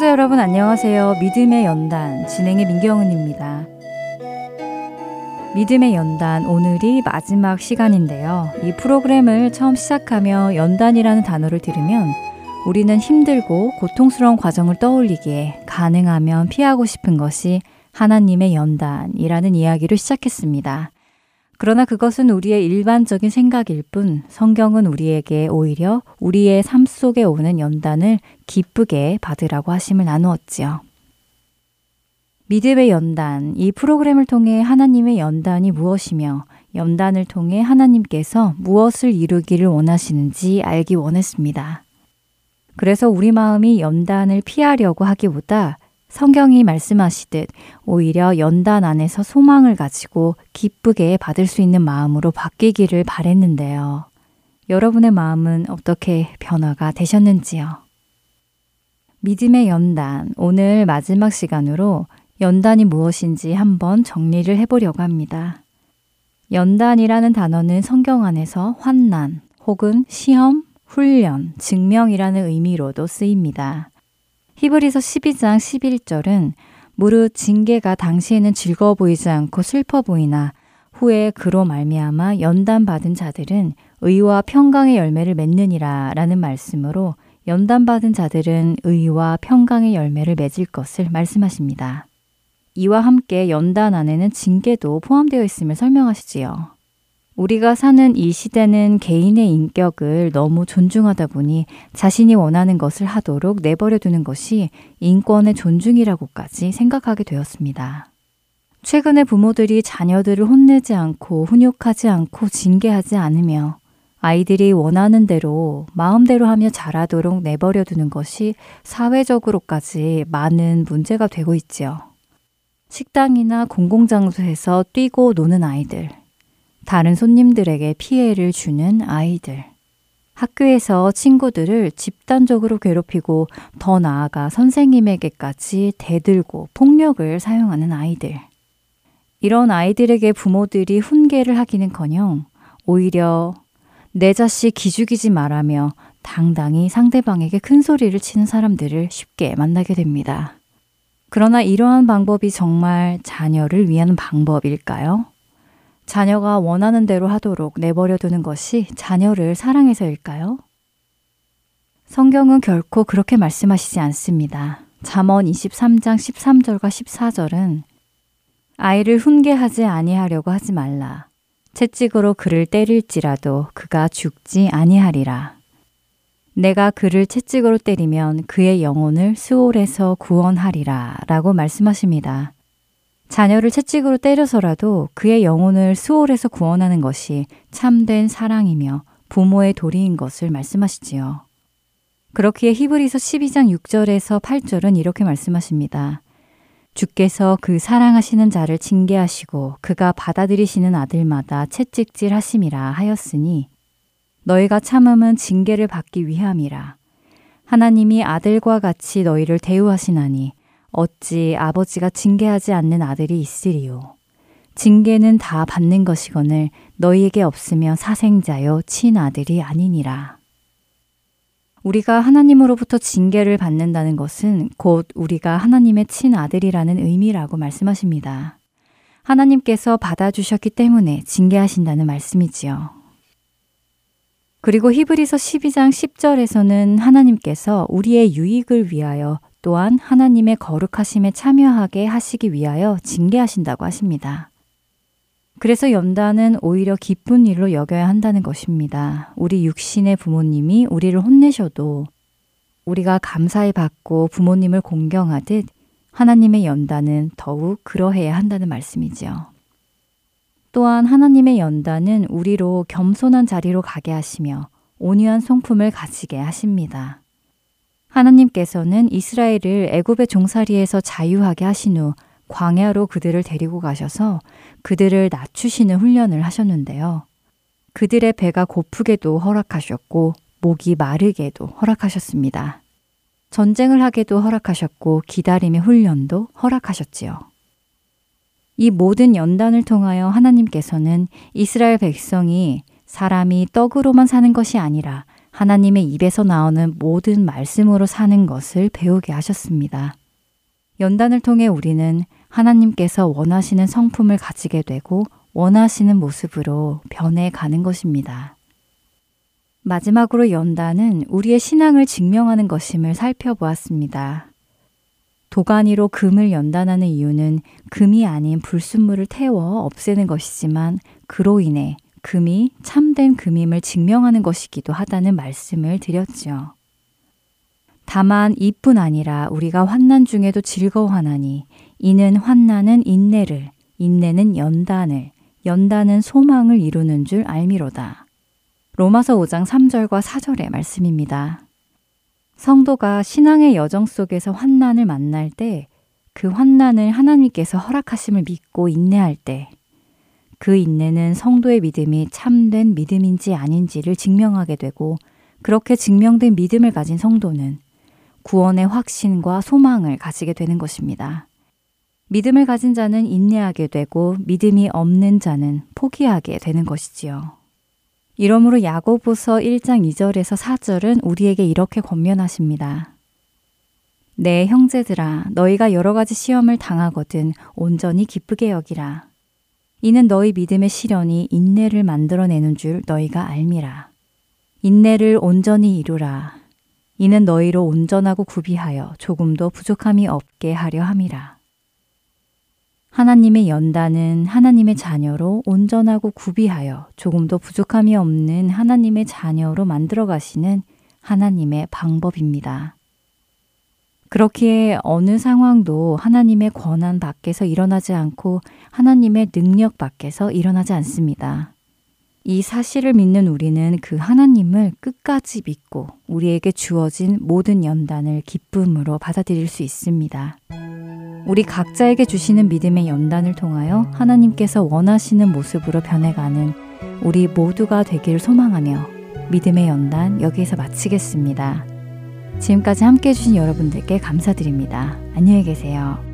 애청자 여러분 안녕하세요. 믿음의 연단 진행의 민경은입니다. 믿음의 연단 오늘이 마지막 시간인데요. 이 프로그램을 처음 시작하며 연단이라는 단어를 들으면 우리는 힘들고 고통스러운 과정을 떠올리기에 가능하면 피하고 싶은 것이 하나님의 연단이라는 이야기를 시작했습니다. 그러나 그것은 우리의 일반적인 생각일 뿐 성경은 우리에게 오히려 우리의 삶 속에 오는 연단을 기쁘게 받으라고 하심을 나누었지요. 믿음의 연단, 이 프로그램을 통해 하나님의 연단이 무엇이며 연단을 통해 하나님께서 무엇을 이루기를 원하시는지 알기 원했습니다. 그래서 우리 마음이 연단을 피하려고 하기보다 성경이 말씀하시듯 오히려 연단 안에서 소망을 가지고 기쁘게 받을 수 있는 마음으로 바뀌기를 바랬는데요. 여러분의 마음은 어떻게 변화가 되셨는지요? 믿음의 연단, 오늘 마지막 시간으로 연단이 무엇인지 한번 정리를 해보려고 합니다. 연단이라는 단어는 성경 안에서 환난 혹은 시험, 훈련, 증명이라는 의미로도 쓰입니다. 히브리서 12장 11절은 무릇 징계가 당시에는 즐거워 보이지 않고 슬퍼 보이나 후에 그로 말미암아 연단 받은 자들은 의와 평강의 열매를 맺느니라 라는 말씀으로 연단 받은 자들은 의와 평강의 열매를 맺을 것을 말씀하십니다. 이와 함께 연단 안에는 징계도 포함되어 있음을 설명하시지요. 우리가 사는 이 시대는 개인의 인격을 너무 존중하다 보니 자신이 원하는 것을 하도록 내버려 두는 것이 인권의 존중이라고까지 생각하게 되었습니다. 최근에 부모들이 자녀들을 혼내지 않고 훈육하지 않고 징계하지 않으며 아이들이 원하는 대로 마음대로 하며 자라도록 내버려 두는 것이 사회적으로까지 많은 문제가 되고 있지요. 식당이나 공공장소에서 뛰고 노는 아이들, 다른 손님들에게 피해를 주는 아이들. 학교에서 친구들을 집단적으로 괴롭히고 더 나아가 선생님에게까지 대들고 폭력을 사용하는 아이들. 이런 아이들에게 부모들이 훈계를 하기는 커녕 오히려 내 자식 기죽이지 말라며 당당히 상대방에게 큰 소리를 치는 사람들을 쉽게 만나게 됩니다. 그러나 이러한 방법이 정말 자녀를 위한 방법일까요? 자녀가 원하는 대로 하도록 내버려 두는 것이 자녀를 사랑해서일까요? 성경은 결코 그렇게 말씀하시지 않습니다. 잠언 23장 13절과 14절은 아이를 훈계하지 아니하려고 하지 말라. 채찍으로 그를 때릴지라도 그가 죽지 아니하리라. 내가 그를 채찍으로 때리면 그의 영혼을 수올에서 구원하리라. 라고 말씀하십니다. 자녀를 채찍으로 때려서라도 그의 영혼을 수월해서 구원하는 것이 참된 사랑이며 부모의 도리인 것을 말씀하시지요. 그렇기에 히브리서 12장 6절에서 8절은 이렇게 말씀하십니다. 주께서 그 사랑하시는 자를 징계하시고 그가 받아들이시는 아들마다 채찍질 하심이라 하였으니 너희가 참음은 징계를 받기 위함이라. 하나님이 아들과 같이 너희를 대우하시나니 어찌 아버지가 징계하지 않는 아들이 있으리요. 징계는 다 받는 것이거늘 너희에게 없으면 사생자요 친아들이 아니니라. 우리가 하나님으로부터 징계를 받는다는 것은 곧 우리가 하나님의 친아들이라는 의미라고 말씀하십니다. 하나님께서 받아주셨기 때문에 징계하신다는 말씀이지요. 그리고 히브리서 12장 10절에서는 하나님께서 우리의 유익을 위하여 또한 하나님의 거룩하심에 참여하게 하시기 위하여 징계하신다고 하십니다. 그래서 연단은 오히려 기쁜 일로 여겨야 한다는 것입니다. 우리 육신의 부모님이 우리를 혼내셔도 우리가 감사히 받고 부모님을 공경하듯 하나님의 연단은 더욱 그러해야 한다는 말씀이지요. 또한 하나님의 연단은 우리로 겸손한 자리로 가게 하시며 온유한 성품을 가지게 하십니다. 하나님께서는 이스라엘을 애굽의 종살이에서 자유하게 하신 후 광야로 그들을 데리고 가셔서 그들을 낮추시는 훈련을 하셨는데요. 그들의 배가 고프게도 허락하셨고 목이 마르게도 허락하셨습니다. 전쟁을 하게도 허락하셨고 기다림의 훈련도 허락하셨지요. 이 모든 연단을 통하여 하나님께서는 이스라엘 백성이 사람이 떡으로만 사는 것이 아니라 하나님의 입에서 나오는 모든 말씀으로 사는 것을 배우게 하셨습니다. 연단을 통해 우리는 하나님께서 원하시는 성품을 가지게 되고 원하시는 모습으로 변해 가는 것입니다. 마지막으로 연단은 우리의 신앙을 증명하는 것임을 살펴보았습니다. 도가니로 금을 연단하는 이유는 금이 아닌 불순물을 태워 없애는 것이지만 그로 인해 금이 참된 금임을 증명하는 것이기도 하다는 말씀을 드렸죠. 다만 이뿐 아니라 우리가 환난 중에도 즐거워하나니 이는 환난은 인내를 인내는 연단을 연단은 소망을 이루는 줄 알미로다. 로마서 5장 3절과 4절의 말씀입니다. 성도가 신앙의 여정 속에서 환난을 만날 때 그 환난을 하나님께서 허락하심을 믿고 인내할 때 그 인내는 성도의 믿음이 참된 믿음인지 아닌지를 증명하게 되고 그렇게 증명된 믿음을 가진 성도는 구원의 확신과 소망을 가지게 되는 것입니다. 믿음을 가진 자는 인내하게 되고 믿음이 없는 자는 포기하게 되는 것이지요. 이러므로 야고보서 1장 2절에서 4절은 우리에게 이렇게 권면하십니다. 내 형제들아 너희가 여러 가지 시험을 당하거든 온전히 기쁘게 여기라. 이는 너희 믿음의 시련이 인내를 만들어내는 줄 너희가 알미라. 인내를 온전히 이루라. 이는 너희로 온전하고 구비하여 조금도 부족함이 없게 하려 함이라. 하나님의 연단은 하나님의 자녀로 온전하고 구비하여 조금도 부족함이 없는 하나님의 자녀로 만들어 가시는 하나님의 방법입니다. 그렇기에 어느 상황도 하나님의 권한 밖에서 일어나지 않고 하나님의 능력 밖에서 일어나지 않습니다. 이 사실을 믿는 우리는 그 하나님을 끝까지 믿고 우리에게 주어진 모든 연단을 기쁨으로 받아들일 수 있습니다. 우리 각자에게 주시는 믿음의 연단을 통하여 하나님께서 원하시는 모습으로 변해가는 우리 모두가 되기를 소망하며 믿음의 연단 여기에서 마치겠습니다. 지금까지 함께 해주신 여러분들께 감사드립니다. 안녕히 계세요.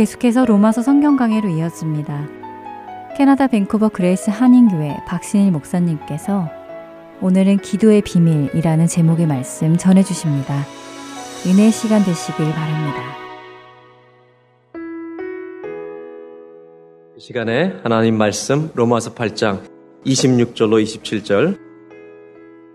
계속해서 로마서 성경 강해로 이어집니다. 캐나다 밴쿠버 그레이스 한인교회 박신일 목사님께서 오늘은 기도의 비밀이라는 제목의 말씀 전해주십니다. 은혜 시간 되시길 바랍니다. 이 시간에 하나님 말씀 로마서 8장 26절로 27절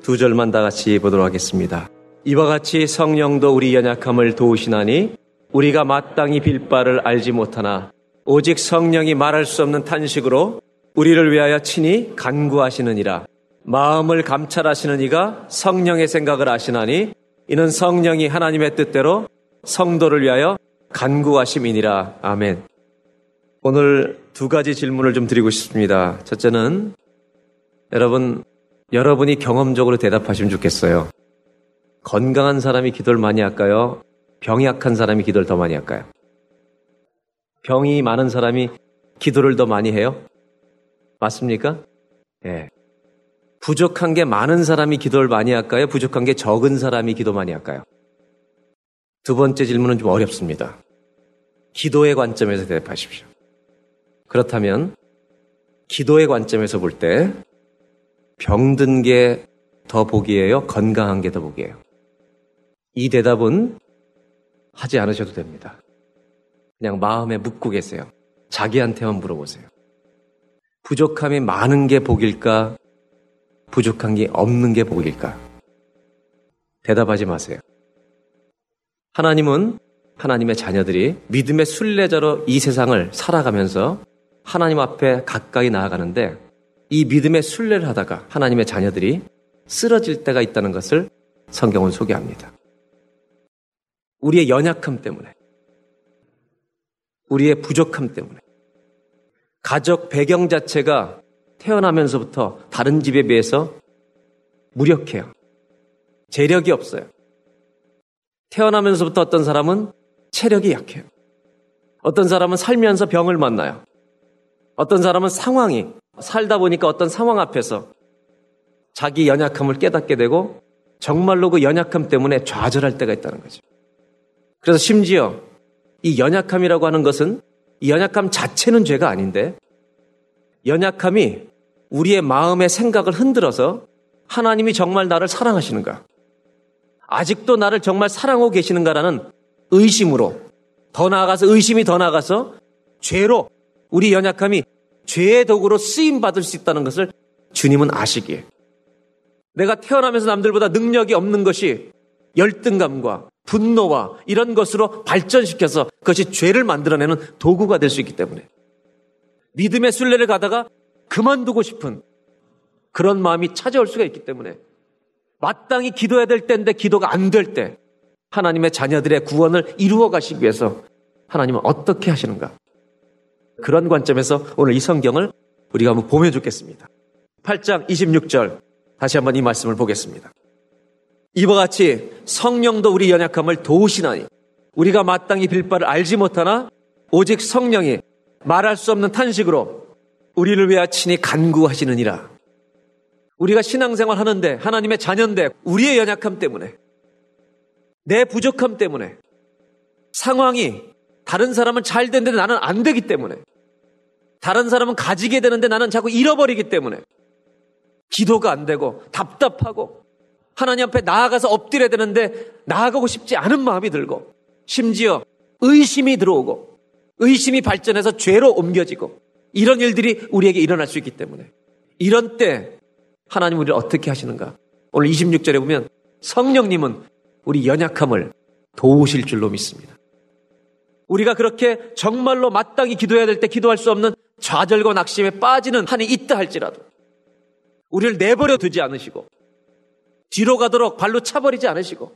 두 절만 다 같이 보도록 하겠습니다. 이와 같이 성령도 우리 연약함을 도우시나니 우리가 마땅히 빌 바를 알지 못하나 오직 성령이 말할 수 없는 탄식으로 우리를 위하여 친히 간구하시느니라. 마음을 감찰하시는 이가 성령의 생각을 아시나니 이는 성령이 하나님의 뜻대로 성도를 위하여 간구하심이니라. 아멘. 오늘 두 가지 질문을 좀 드리고 싶습니다. 첫째는 여러분, 여러분이 경험적으로 대답하시면 좋겠어요. 건강한 사람이 기도를 많이 할까요? 병이 약한 사람이 기도를 더 많이 할까요? 병이 많은 사람이 기도를 더 많이 해요? 맞습니까? 예. 네. 부족한 게 많은 사람이 기도를 많이 할까요? 부족한 게 적은 사람이 기도 많이 할까요? 두 번째 질문은 좀 어렵습니다. 기도의 관점에서 대답하십시오. 그렇다면 기도의 관점에서 볼 때 병든 게 더 복이에요? 건강한 게 더 복이에요? 이 대답은 하지 않으셔도 됩니다. 그냥 마음에 묻고 계세요. 자기한테만 물어보세요. 부족함이 많은 게 복일까? 부족한 게 없는 게 복일까? 대답하지 마세요. 하나님은 하나님의 자녀들이 믿음의 순례자로 이 세상을 살아가면서 하나님 앞에 가까이 나아가는데 이 믿음의 순례를 하다가 하나님의 자녀들이 쓰러질 때가 있다는 것을 성경은 소개합니다. 우리의 연약함 때문에, 우리의 부족함 때문에, 가족 배경 자체가 태어나면서부터 다른 집에 비해서 무력해요. 재력이 없어요. 태어나면서부터 어떤 사람은 체력이 약해요. 어떤 사람은 살면서 병을 만나요. 어떤 사람은 상황이 살다 보니까 어떤 상황 앞에서 자기 연약함을 깨닫게 되고 정말로 그 연약함 때문에 좌절할 때가 있다는 거죠. 그래서 심지어 이 연약함이라고 하는 것은 이 연약함 자체는 죄가 아닌데 연약함이 우리의 마음의 생각을 흔들어서 하나님이 정말 나를 사랑하시는가? 아직도 나를 정말 사랑하고 계시는가라는 의심으로 더 나아가서 의심이 더 나아가서 죄로 우리 연약함이 죄의 도구로 쓰임 받을 수 있다는 것을 주님은 아시기에 내가 태어나면서 남들보다 능력이 없는 것이 열등감과 분노와 이런 것으로 발전시켜서 그것이 죄를 만들어내는 도구가 될 수 있기 때문에 믿음의 순례를 가다가 그만두고 싶은 그런 마음이 찾아올 수가 있기 때문에 마땅히 기도해야 될 때인데 기도가 안 될 때 하나님의 자녀들의 구원을 이루어 가시기 위해서 하나님은 어떻게 하시는가? 그런 관점에서 오늘 이 성경을 우리가 한번 보면 좋겠습니다. 8장 26절 다시 한번 이 말씀을 보겠습니다. 이와 같이 성령도 우리 연약함을 도우시나니 우리가 마땅히 빌 바를 알지 못하나 오직 성령이 말할 수 없는 탄식으로 우리를 위하여 친히 간구하시느니라. 우리가 신앙생활 하는데 하나님의 자녀인데 우리의 연약함 때문에 내 부족함 때문에 상황이 다른 사람은 잘 되는데 나는 안 되기 때문에 다른 사람은 가지게 되는데 나는 자꾸 잃어버리기 때문에 기도가 안 되고 답답하고 하나님 앞에 나아가서 엎드려야 되는데 나아가고 싶지 않은 마음이 들고 심지어 의심이 들어오고 의심이 발전해서 죄로 옮겨지고 이런 일들이 우리에게 일어날 수 있기 때문에 이런 때 하나님 우리를 어떻게 하시는가? 오늘 26절에 보면 성령님은 우리 연약함을 도우실 줄로 믿습니다. 우리가 그렇게 정말로 마땅히 기도해야 될 때 기도할 수 없는 좌절과 낙심에 빠지는 한이 있다 할지라도 우리를 내버려 두지 않으시고 뒤로 가도록 발로 차버리지 않으시고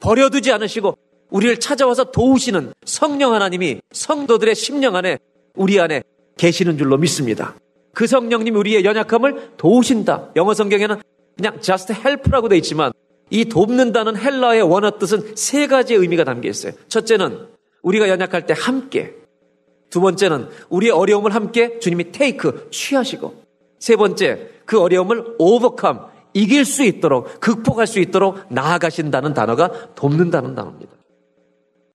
버려두지 않으시고 우리를 찾아와서 도우시는 성령 하나님이 성도들의 심령 안에 우리 안에 계시는 줄로 믿습니다. 그 성령님이 우리의 연약함을 도우신다. 영어 성경에는 그냥 just help라고 되어 있지만 이 돕는다는 헬라의 원어 뜻은 세 가지의 의미가 담겨 있어요. 첫째는 우리가 연약할 때 함께. 두 번째는 우리의 어려움을 함께 주님이 테이크 취하시고 세 번째 그 어려움을 overcome 이길 수 있도록 극복할 수 있도록 나아가신다는 단어가 돕는다는 단어입니다.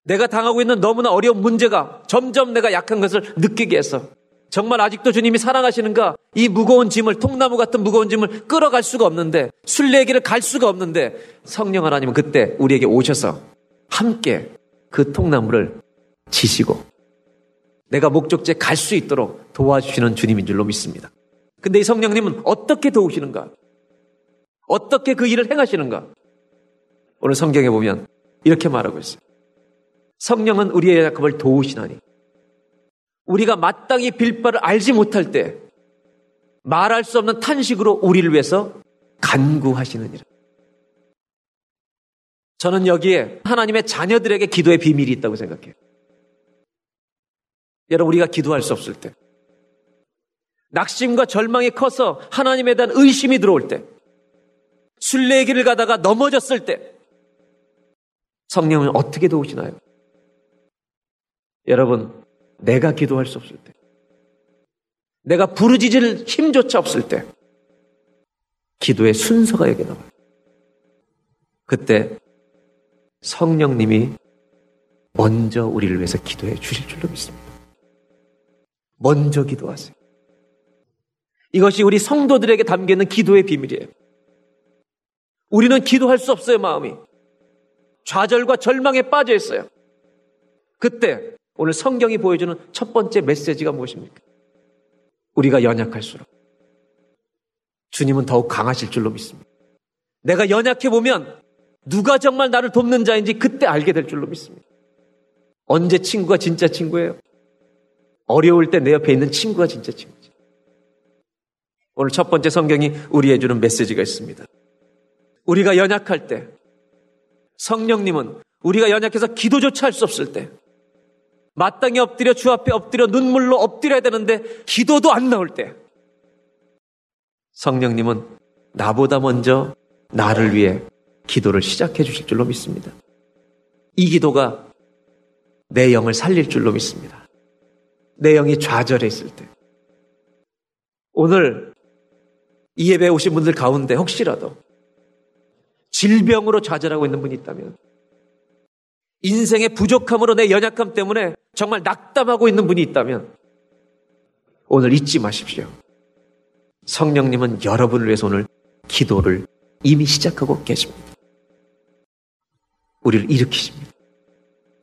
내가 당하고 있는 너무나 어려운 문제가 점점 내가 약한 것을 느끼게 해서 정말 아직도 주님이 사랑하시는가? 이 무거운 짐을 통나무 같은 무거운 짐을 끌어갈 수가 없는데 순례길을 갈 수가 없는데 성령 하나님은 그때 우리에게 오셔서 함께 그 통나무를 지시고 내가 목적지에 갈 수 있도록 도와주시는 주님인 줄로 믿습니다. 근데 이 성령님은 어떻게 도우시는가? 어떻게 그 일을 행하시는가? 오늘 성경에 보면 이렇게 말하고 있어요. 성령은 우리의 약함을 도우시나니 우리가 마땅히 빌 바를 알지 못할 때 말할 수 없는 탄식으로 우리를 위해서 간구하시느니라. 저는 여기에 하나님의 자녀들에게 기도의 비밀이 있다고 생각해요. 여러분, 우리가 기도할 수 없을 때, 낙심과 절망이 커서 하나님에 대한 의심이 들어올 때, 순례의 길을 가다가 넘어졌을 때, 성령은 어떻게 도우시나요? 여러분, 내가 기도할 수 없을 때, 내가 부르짖을 힘조차 없을 때, 기도의 순서가 여기 나와요. 그때 성령님이 먼저 우리를 위해서 기도해 주실 줄로 믿습니다. 먼저 기도하세요. 이것이 우리 성도들에게 담겨 있는 기도의 비밀이에요. 우리는 기도할 수 없어요, 마음이. 좌절과 절망에 빠져 있어요. 그때 오늘 성경이 보여주는 첫 번째 메시지가 무엇입니까? 우리가 연약할수록 주님은 더욱 강하실 줄로 믿습니다. 내가 연약해 보면 누가 정말 나를 돕는 자인지 그때 알게 될 줄로 믿습니다. 언제 친구가 진짜 친구예요? 어려울 때 내 옆에 있는 친구가 진짜 친구지. 오늘 첫 번째 성경이 우리에 주는 메시지가 있습니다. 우리가 연약할 때, 성령님은 우리가 연약해서 기도조차 할 수 없을 때, 마땅히 엎드려 주 앞에 엎드려 눈물로 엎드려야 되는데 기도도 안 나올 때 성령님은 나보다 먼저 나를 위해 기도를 시작해 주실 줄로 믿습니다. 이 기도가 내 영을 살릴 줄로 믿습니다. 내 영이 좌절해 있을 때. 오늘 이 예배에 오신 분들 가운데 혹시라도 질병으로 좌절하고 있는 분이 있다면 인생의 부족함으로 내 연약함 때문에 정말 낙담하고 있는 분이 있다면 오늘 잊지 마십시오. 성령님은 여러분을 위해서 오늘 기도를 이미 시작하고 계십니다. 우리를 일으키십니다.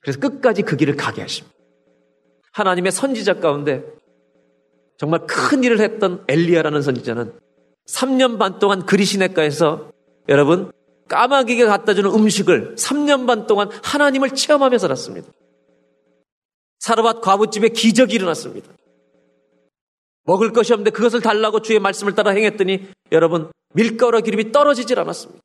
그래서 끝까지 그 길을 가게 하십니다. 하나님의 선지자 가운데 정말 큰 일을 했던 엘리야라는 선지자는 3년 반 동안 그리시네가에서 여러분 까마귀가 갖다 주는 음식을 3년 반 동안 하나님을 체험하며 살았습니다. 사르밧 과부집에 기적이 일어났습니다. 먹을 것이 없는데 그것을 달라고 주의 말씀을 따라 행했더니 여러분 밀가루와 기름이 떨어지질 않았습니다.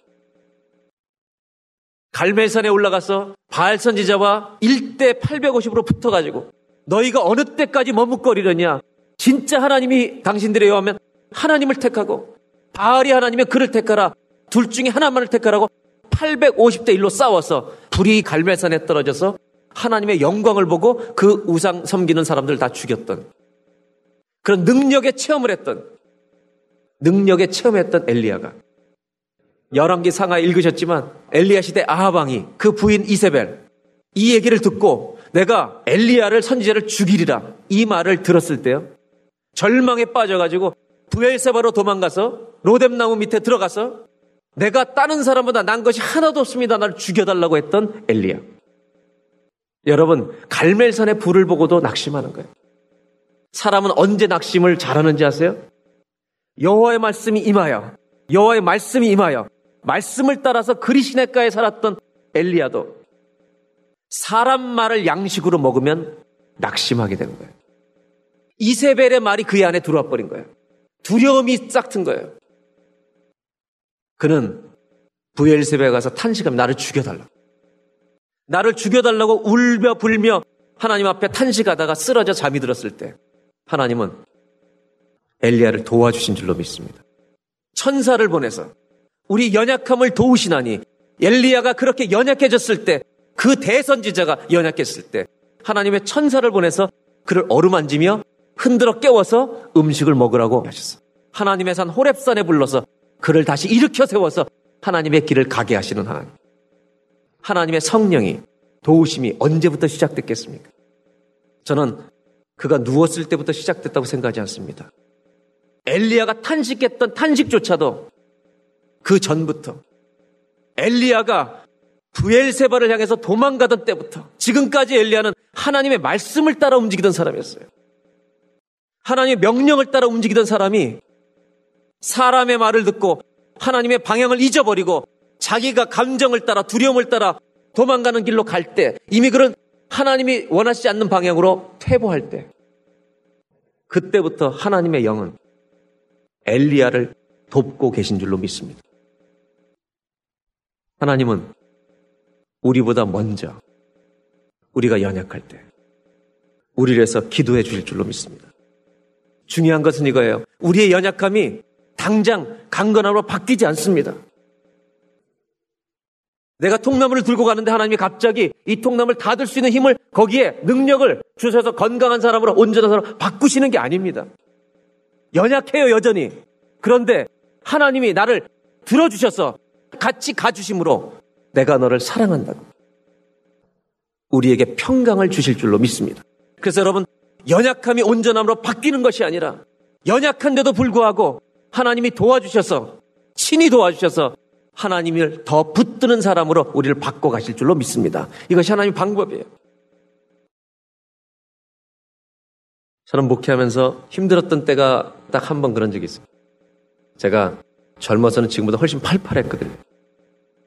갈멜산에 올라가서 바알 선지자와 1대 850으로 붙어가지고 너희가 어느 때까지 머뭇거리느냐 진짜 하나님이 당신들의 여하면 하나님을 택하고 바알이 하나님의 그를 택하라 둘 중에 하나만을 택하라고 850대 1로 싸워서 불이 갈멜산에 떨어져서 하나님의 영광을 보고 그 우상 섬기는 사람들 다 죽였던 그런 능력의 체험을 했던 능력의 체험했던 엘리야가 열왕기 상하 읽으셨지만 엘리야 시대 아하방이 그 부인 이세벨 이 얘기를 듣고 내가 엘리야를 선지자를 죽이리라 이 말을 들었을 때요 절망에 빠져가지고 부엘세바로 도망가서 로뎀나무 밑에 들어가서 내가 다른 사람보다 난 것이 하나도 없습니다. 나를 죽여달라고 했던 엘리야. 여러분, 갈멜산의 불을 보고도 낙심하는 거예요. 사람은 언제 낙심을 잘하는지 아세요? 여호와의 말씀이 임하여, 여호와의 말씀이 임하여, 말씀을 따라서 그리시네가에 살았던 엘리야도 사람 말을 양식으로 먹으면 낙심하게 되는 거예요. 이세벨의 말이 그의 안에 들어와 버린 거예요. 두려움이 싹 튼 거예요. 그는 부엘세베에 가서 탄식하며 나를 죽여달라. 나를 죽여달라고 울며 불며 하나님 앞에 탄식하다가 쓰러져 잠이 들었을 때 하나님은 엘리야를 도와주신 줄로 믿습니다. 천사를 보내서 우리 연약함을 도우시나니 엘리야가 그렇게 연약해졌을 때 그 대선지자가 연약했을 때 하나님의 천사를 보내서 그를 어루만지며 흔들어 깨워서 음식을 먹으라고 하셨어. 하나님의 산 호랩산에 불러서 그를 다시 일으켜 세워서 하나님의 길을 가게 하시는 하나님. 하나님의 성령이 도우심이 언제부터 시작됐겠습니까? 저는 그가 누웠을 때부터 시작됐다고 생각하지 않습니다. 엘리야가 탄식했던 탄식조차도 그 전부터 엘리야가 부엘세바를 향해서 도망가던 때부터 지금까지 엘리야는 하나님의 말씀을 따라 움직이던 사람이었어요. 하나님의 명령을 따라 움직이던 사람이 사람의 말을 듣고 하나님의 방향을 잊어버리고 자기가 감정을 따라 두려움을 따라 도망가는 길로 갈 때 이미 그런 하나님이 원하시지 않는 방향으로 퇴보할 때 그때부터 하나님의 영은 엘리야를 돕고 계신 줄로 믿습니다. 하나님은 우리보다 먼저 우리가 연약할 때 우리를 위해서 기도해 주실 줄로 믿습니다. 중요한 것은 이거예요. 우리의 연약함이 당장 강건함으로 바뀌지 않습니다. 내가 통나무를 들고 가는데 하나님이 갑자기 이 통나무를 닫을 수 있는 힘을 거기에 능력을 주셔서 건강한 사람으로 온전한 사람으로 바꾸시는 게 아닙니다. 연약해요, 여전히. 그런데 하나님이 나를 들어주셔서 같이 가주심으로 내가 너를 사랑한다고. 우리에게 평강을 주실 줄로 믿습니다. 그래서 여러분, 연약함이 온전함으로 바뀌는 것이 아니라 연약한데도 불구하고 하나님이 도와주셔서 친히 도와주셔서 하나님을 더 붙드는 사람으로 우리를 바꿔 가실 줄로 믿습니다. 이것이 하나님의 방법이에요. 저는 목회하면서 힘들었던 때가 딱 한 번 그런 적이 있어요. 제가 젊어서는 지금보다 훨씬 팔팔했거든요.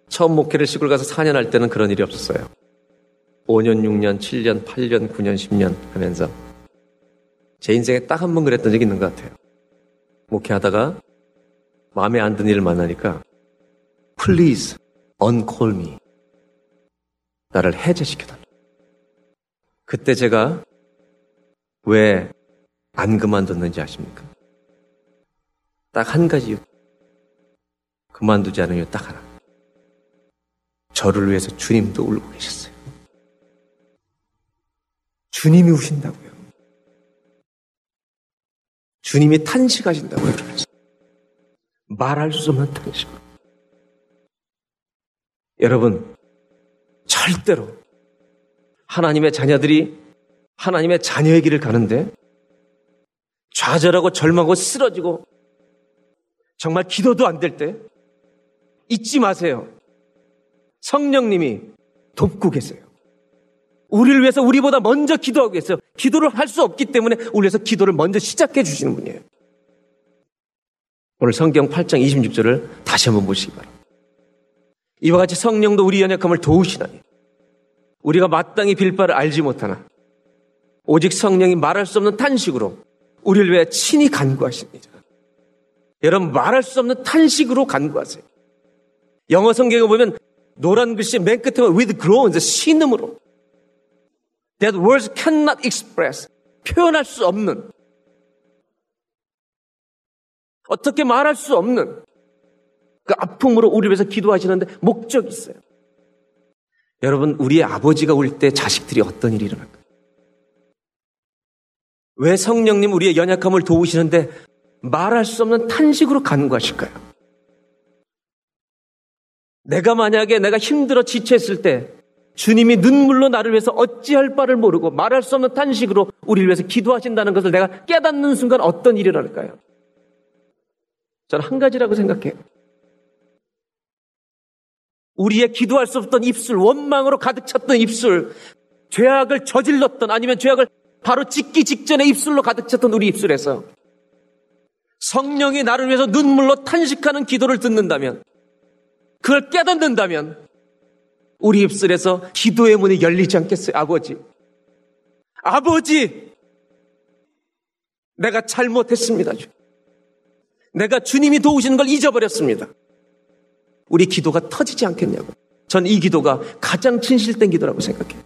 처음 목회를 시골 가서 4년 할 때는 그런 일이 없었어요. 5년, 6년, 7년, 8년, 9년, 10년 하면서 제 인생에 딱 한 번 그랬던 적이 있는 것 같아요. 목회하다가 마음에 안 드는 일을 만나니까 Please uncall me. 나를 해제시켜달라. 그때 제가 왜 안 그만뒀는지 아십니까? 딱 한 가지 이유. 그만두지 않은 이유 딱 하나. 저를 위해서 주님도 울고 계셨어요. 주님이 우신다고요. 주님이 탄식하신다고요. 그러면서. 말할 수 없는 탄식으로. 여러분, 절대로 하나님의 자녀들이 하나님의 자녀의 길을 가는데 좌절하고 절망하고 쓰러지고 정말 기도도 안 될 때 잊지 마세요. 성령님이 돕고 계세요. 우리를 위해서 우리보다 먼저 기도하고 계세요. 기도를 할 수 없기 때문에 우리 위해서 기도를 먼저 시작해 주시는 분이에요. 오늘 성경 8장 26절을 다시 한번 보시기 바랍니다. 이와 같이 성령도 우리 연약함을 도우시나니 우리가 마땅히 빌 바를 알지 못하나 오직 성령이 말할 수 없는 탄식으로 우리를 위해 친히 간구하십니다. 여러분 말할 수 없는 탄식으로 간구하세요. 영어 성경에 보면 노란 글씨 맨 끝에 with groans 신음으로 that words cannot express 표현할 수 없는 어떻게 말할 수 없는 그 아픔으로 우리 위해서 기도하시는데 목적이 있어요. 여러분, 우리의 아버지가 올때 자식들이 어떤 일이 일어날까요? 왜 성령님 우리의 연약함을 도우시는데 말할 수 없는 탄식으로 간구하실까요? 내가 만약에 내가 힘들어 지체했을 때 주님이 눈물로 나를 위해서 어찌할 바를 모르고 말할 수 없는 탄식으로 우리를 위해서 기도하신다는 것을 내가 깨닫는 순간 어떤 일이 일어날까요? 저는 한 가지라고 생각해요. 우리의 기도할 수 없던 입술, 원망으로 가득 찼던 입술, 죄악을 저질렀던 아니면 죄악을 바로 짓기 직전에 입술로 가득 찼던 우리 입술에서 성령이 나를 위해서 눈물로 탄식하는 기도를 듣는다면, 그걸 깨닫는다면, 우리 입술에서 기도의 문이 열리지 않겠어요, 아버지? 아버지! 내가 잘못했습니다. 내가 주님이 도우시는 걸 잊어버렸습니다. 우리 기도가 터지지 않겠냐고. 전 이 기도가 가장 진실된 기도라고 생각해요.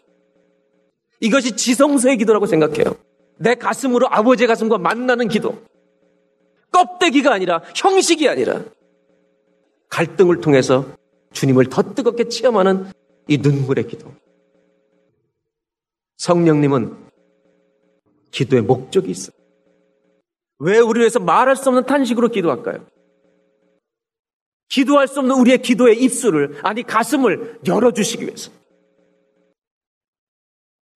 이것이 지성소의 기도라고 생각해요. 내 가슴으로 아버지의 가슴과 만나는 기도. 껍데기가 아니라 형식이 아니라 갈등을 통해서 주님을 더 뜨겁게 체험하는 이 눈물의 기도. 성령님은 기도의 목적이 있어요. 왜 우리 위해서 말할 수 없는 탄식으로 기도할까요? 기도할 수 없는 우리의 기도의 입술을, 아니 가슴을 열어주시기 위해서.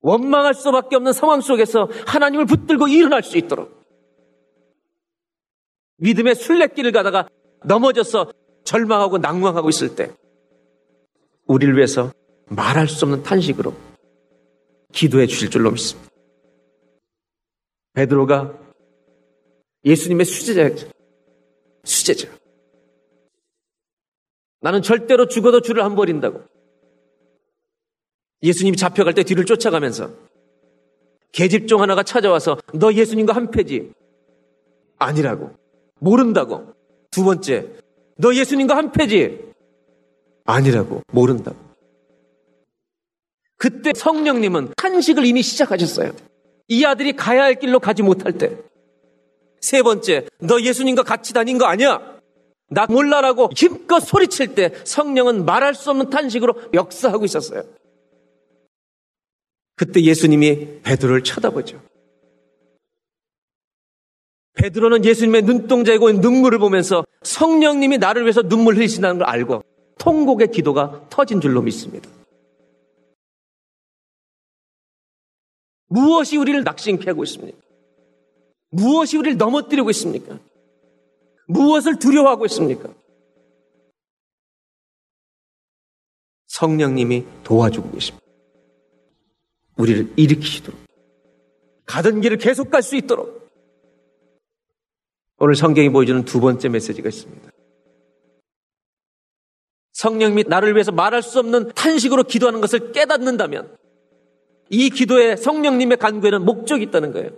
원망할 수밖에 없는 상황 속에서 하나님을 붙들고 일어날 수 있도록 믿음의 순례길을 가다가 넘어져서 절망하고 낭망하고 있을 때 우리를 위해서 말할 수 없는 탄식으로 기도해 주실 줄로 믿습니다. 베드로가 예수님의 수제자, 수제자. 나는 절대로 죽어도 주를 안 버린다고. 예수님이 잡혀갈 때 뒤를 쫓아가면서 계집종 하나가 찾아와서 너 예수님과 한패지? 아니라고. 모른다고. 두 번째, 너 예수님과 한패지? 아니라고. 모른다고. 그때 성령님은 탄식을 이미 시작하셨어요. 이 아들이 가야 할 길로 가지 못할 때. 세 번째, 너 예수님과 같이 다닌 거 아니야? 나 몰라라고 힘껏 소리칠 때 성령은 말할 수 없는 탄식으로 역사하고 있었어요. 그때 예수님이 베드로를 쳐다보죠. 베드로는 예수님의 눈동자이고 눈물을 보면서 성령님이 나를 위해서 눈물 흘리신다는 걸 알고 통곡의 기도가 터진 줄로 믿습니다. 무엇이 우리를 낙심케 하고 있습니까? 무엇이 우리를 넘어뜨리고 있습니까? 무엇을 두려워하고 있습니까? 성령님이 도와주고 계십니다. 우리를 일으키시도록 가던 길을 계속 갈 수 있도록 오늘 성경이 보여주는 두 번째 메시지가 있습니다. 성령님이 나를 위해서 말할 수 없는 탄식으로 기도하는 것을 깨닫는다면 이 기도에 성령님의 간구에는 목적이 있다는 거예요.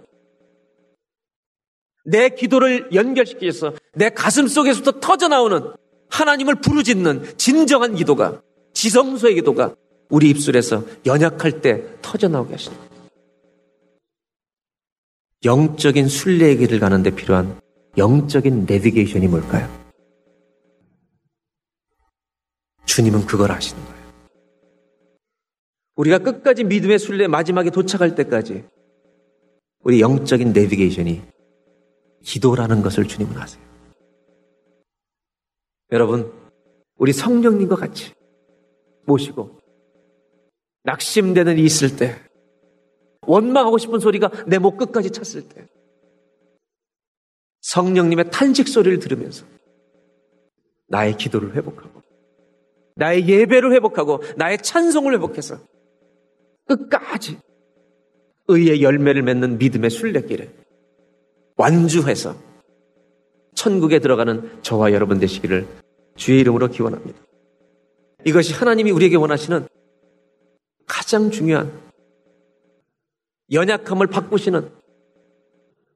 내 기도를 연결시켜서 내 가슴 속에서부터 터져나오는 하나님을 부르짖는 진정한 기도가 지성소의 기도가 우리 입술에서 연약할 때 터져나오게 하시는 거예요. 영적인 순례의 길을 가는데 필요한 영적인 내비게이션이 뭘까요? 주님은 그걸 아시는 거예요. 우리가 끝까지 믿음의 순례 마지막에 도착할 때까지 우리 영적인 내비게이션이 기도라는 것을 주님은 아세요. 여러분, 우리 성령님과 같이 모시고 낙심되는 이 있을 때 원망하고 싶은 소리가 내 목 끝까지 찼을 때 성령님의 탄식 소리를 들으면서 나의 기도를 회복하고 나의 예배를 회복하고 나의 찬송을 회복해서 끝까지 의의 열매를 맺는 믿음의 순례길에 완주해서 천국에 들어가는 저와 여러분 되시기를 주의 이름으로 기원합니다. 이것이 하나님이 우리에게 원하시는 가장 중요한 연약함을 바꾸시는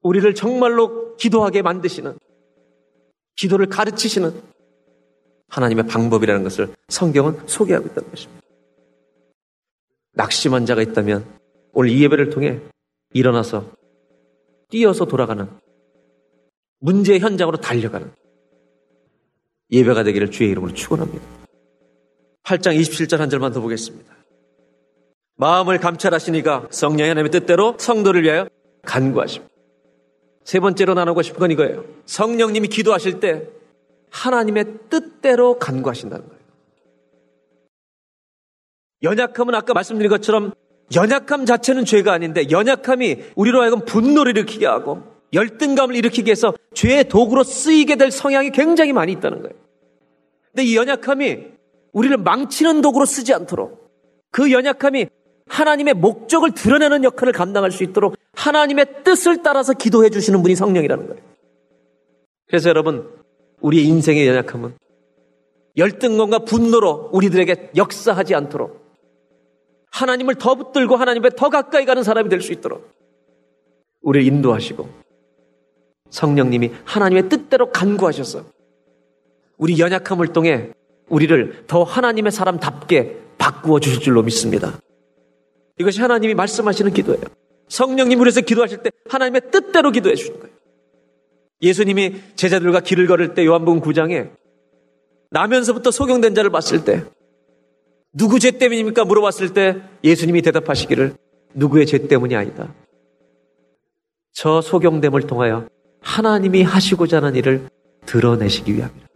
우리를 정말로 기도하게 만드시는 기도를 가르치시는 하나님의 방법이라는 것을 성경은 소개하고 있다는 것입니다. 낙심한 자가 있다면 오늘 이 예배를 통해 일어나서 뛰어서 돌아가는 문제의 현장으로 달려가는 예배가 되기를 주의 이름으로 축원합니다. 8장 27절 한 절만 더 보겠습니다. 마음을 감찰하시니가 성령의 하나님의 뜻대로 성도를 위하여 간구하십니다. 세 번째로 나누고 싶은 건 이거예요. 성령님이 기도하실 때 하나님의 뜻대로 간구하신다는 거예요. 연약함은 아까 말씀드린 것처럼 연약함 자체는 죄가 아닌데 연약함이 우리로 하여금 분노를 일으키게 하고 열등감을 일으키게 해서 죄의 도구로 쓰이게 될 성향이 굉장히 많이 있다는 거예요. 근데 이 연약함이 우리를 망치는 도구로 쓰지 않도록 그 연약함이 하나님의 목적을 드러내는 역할을 감당할 수 있도록 하나님의 뜻을 따라서 기도해 주시는 분이 성령이라는 거예요. 그래서 여러분, 우리의 인생의 연약함은 열등감과 분노로 우리들에게 역사하지 않도록 하나님을 더 붙들고 하나님에 더 가까이 가는 사람이 될 수 있도록 우리를 인도하시고 성령님이 하나님의 뜻대로 간구하셔서 우리 연약함을 통해 우리를 더 하나님의 사람답게 바꾸어 주실 줄로 믿습니다. 이것이 하나님이 말씀하시는 기도예요. 성령님 우리에서 기도하실 때 하나님의 뜻대로 기도해 주는 거예요. 예수님이 제자들과 길을 걸을 때 요한복음 9장에 나면서부터 소경된 자를 봤을 때 누구 죄 때문입니까? 물어봤을 때 예수님이 대답하시기를 누구의 죄 때문이 아니다. 저 소경됨을 통하여 하나님이 하시고자 하는 일을 드러내시기 위함이라.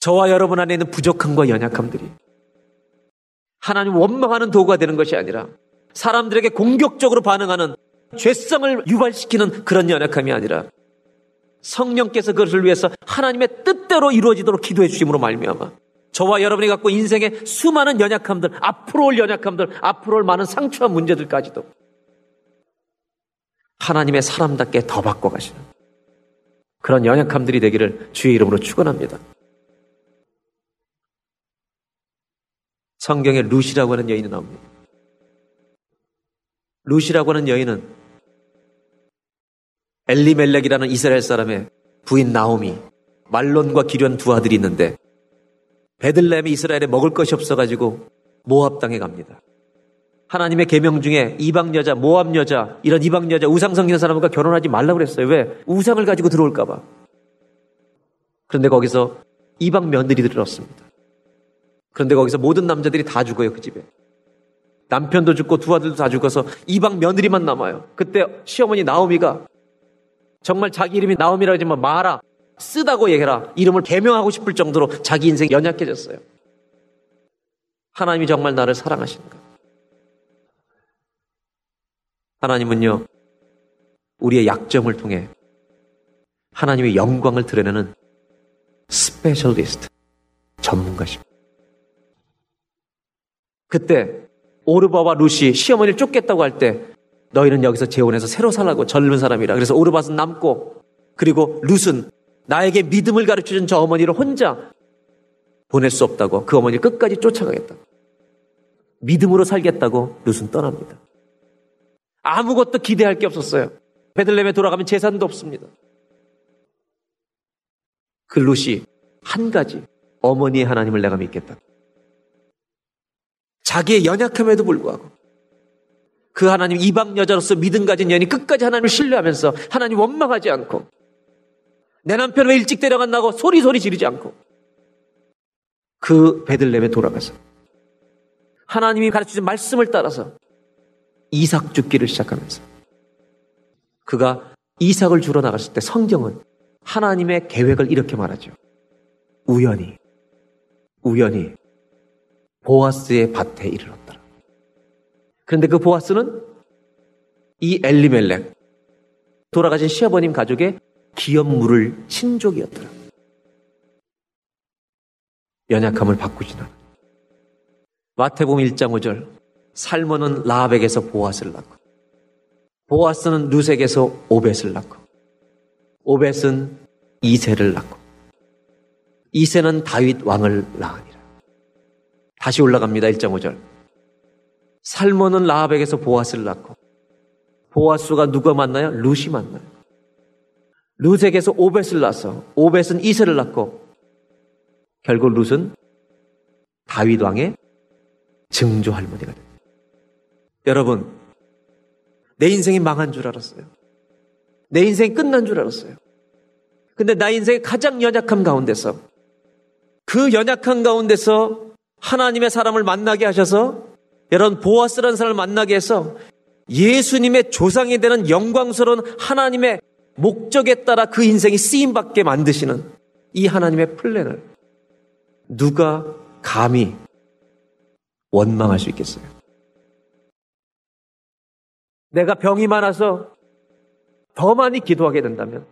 저와 여러분 안에 있는 부족함과 연약함들이 하나님 원망하는 도구가 되는 것이 아니라 사람들에게 공격적으로 반응하는 죄성을 유발시키는 그런 연약함이 아니라 성령께서 그것을 위해서 하나님의 뜻대로 이루어지도록 기도해 주심으로 말미암아 저와 여러분이 갖고 인생의 수많은 연약함들, 앞으로 올 연약함들, 앞으로 올 많은 상처와 문제들까지도 하나님의 사람답게 더 바꿔가시는 그런 연약함들이 되기를 주의 이름으로 축원합니다. 성경에 루시라고 하는 여인이 나옵니다. 루시라고 하는 여인은 엘리멜렉이라는 이스라엘 사람의 부인 나오미, 말론과 기련 두 아들이 있는데 베들레헴이 이스라엘에 먹을 것이 없어가지고 모압 당에 갑니다. 하나님의 계명 중에 이방 여자, 모압 여자, 이런 이방 여자, 우상 섬기는 사람과 결혼하지 말라 그랬어요. 왜? 우상을 가지고 들어올까 봐. 그런데 거기서 이방 며느리들이 들었습니다. 그런데 거기서 모든 남자들이 다 죽어요, 그 집에. 남편도 죽고 두 아들도 다 죽어서 이방 며느리만 남아요. 그때 시어머니 나오미가 정말 자기 이름이 나오미라고 하지만 마라 쓰다고 얘기해라. 이름을 개명하고 싶을 정도로 자기 인생이 연약해졌어요. 하나님이 정말 나를 사랑하시는가? 하나님은요, 우리의 약점을 통해 하나님의 영광을 드러내는 specialist, 전문가십니다. 그때 오르바와 룻이 시어머니를 쫓겠다고 할 때 너희는 여기서 재혼해서 새로 살라고 젊은 사람이라. 그래서 오르바는 남고 그리고 룻은 나에게 믿음을 가르쳐 준 저 어머니를 혼자 보낼 수 없다고 그 어머니를 끝까지 쫓아가겠다. 믿음으로 살겠다고 룻은 떠납니다. 아무것도 기대할 게 없었어요. 베들렘에 돌아가면 재산도 없습니다. 그 룻이 한 가지 어머니의 하나님을 내가 믿겠다. 자기의 연약함에도 불구하고 그 하나님 이방 여자로서 믿음 가진 여인이 끝까지 하나님을 신뢰하면서 하나님 원망하지 않고 내 남편 왜 일찍 데려간다고 소리소리 지르지 않고 그 베들렘에 돌아가서 하나님이 가르치신 말씀을 따라서 이삭 죽기를 시작하면서 그가 이삭을 주러 나갔을 때 성경은 하나님의 계획을 이렇게 말하죠. 우연히, 우연히 보아스의 밭에 이르렀더라. 그런데 그 보아스는 이 엘리멜렉, 돌아가신 시아버님 가족의 기업물을 친족이었더라. 연약함을 바꾸지는 마태복음 1장 5절 살모는 라합에게서 보아스를 낳고 보아스는 루색에서 오벳을 낳고 오벳은 이세를 낳고 이세는 다윗 왕을 낳으니라. 다시 올라갑니다. 1장 5절. 살모는 라합에게서 보아스를 낳고 보아스가 누가 만나요? 루시 만나요. 루색에서 오벳을 낳아서 오벳은 이세를 낳고 결국 룻은 다윗 왕의 증조 할머니가 됩니다. 여러분, 내 인생이 망한 줄 알았어요. 내 인생이 끝난 줄 알았어요. 근데 나 인생의 가장 연약함 가운데서 그 연약한 가운데서 하나님의 사람을 만나게 하셔서 여러분 보아스라는 사람을 만나게 해서 예수님의 조상이 되는 영광스러운 하나님의 목적에 따라 그 인생이 쓰임받게 만드시는 이 하나님의 플랜을 누가 감히 원망할 수 있겠어요? 내가 병이 많아서 더 많이 기도하게 된다면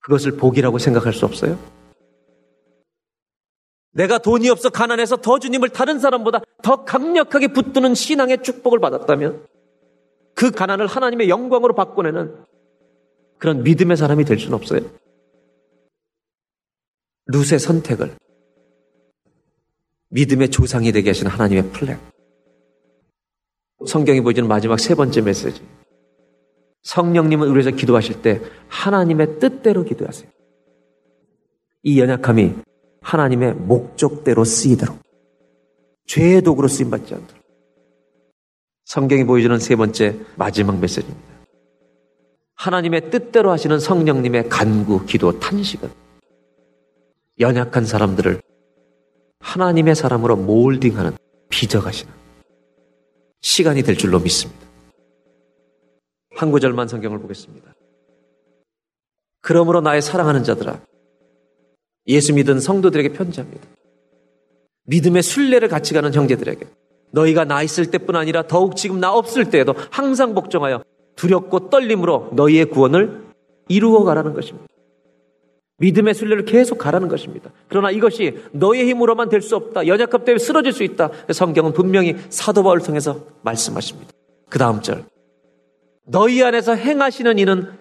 그것을 복이라고 생각할 수 없어요? 내가 돈이 없어 가난해서 더 주님을 다른 사람보다 더 강력하게 붙드는 신앙의 축복을 받았다면 그 가난을 하나님의 영광으로 바꿔내는 그런 믿음의 사람이 될 수는 없어요. 룻의 선택을 믿음의 조상이 되게 하신 하나님의 플랜. 성경이 보여주는 마지막 세 번째 메시지. 성령님은 우리에서 기도하실 때 하나님의 뜻대로 기도하세요. 이 연약함이 하나님의 목적대로 쓰이도록 죄의 도구로 쓰임받지 않도록 성경이 보여주는 세 번째 마지막 메시지입니다. 하나님의 뜻대로 하시는 성령님의 간구, 기도, 탄식은 연약한 사람들을 하나님의 사람으로 몰딩하는 빚어가시는 시간이 될 줄로 믿습니다. 한 구절만 성경을 보겠습니다. 그러므로 나의 사랑하는 자들아 예수 믿은 성도들에게 편지합니다. 믿음의 순례를 같이 가는 형제들에게 너희가 나 있을 때뿐 아니라 더욱 지금 나 없을 때에도 항상 복종하여 두렵고 떨림으로 너희의 구원을 이루어 가라는 것입니다. 믿음의 순례를 계속 가라는 것입니다. 그러나 이것이 너의 힘으로만 될 수 없다. 연약함 때문에 쓰러질 수 있다. 성경은 분명히 사도 바울을 통해서 말씀하십니다. 그 다음 절. 너희 안에서 행하시는 이는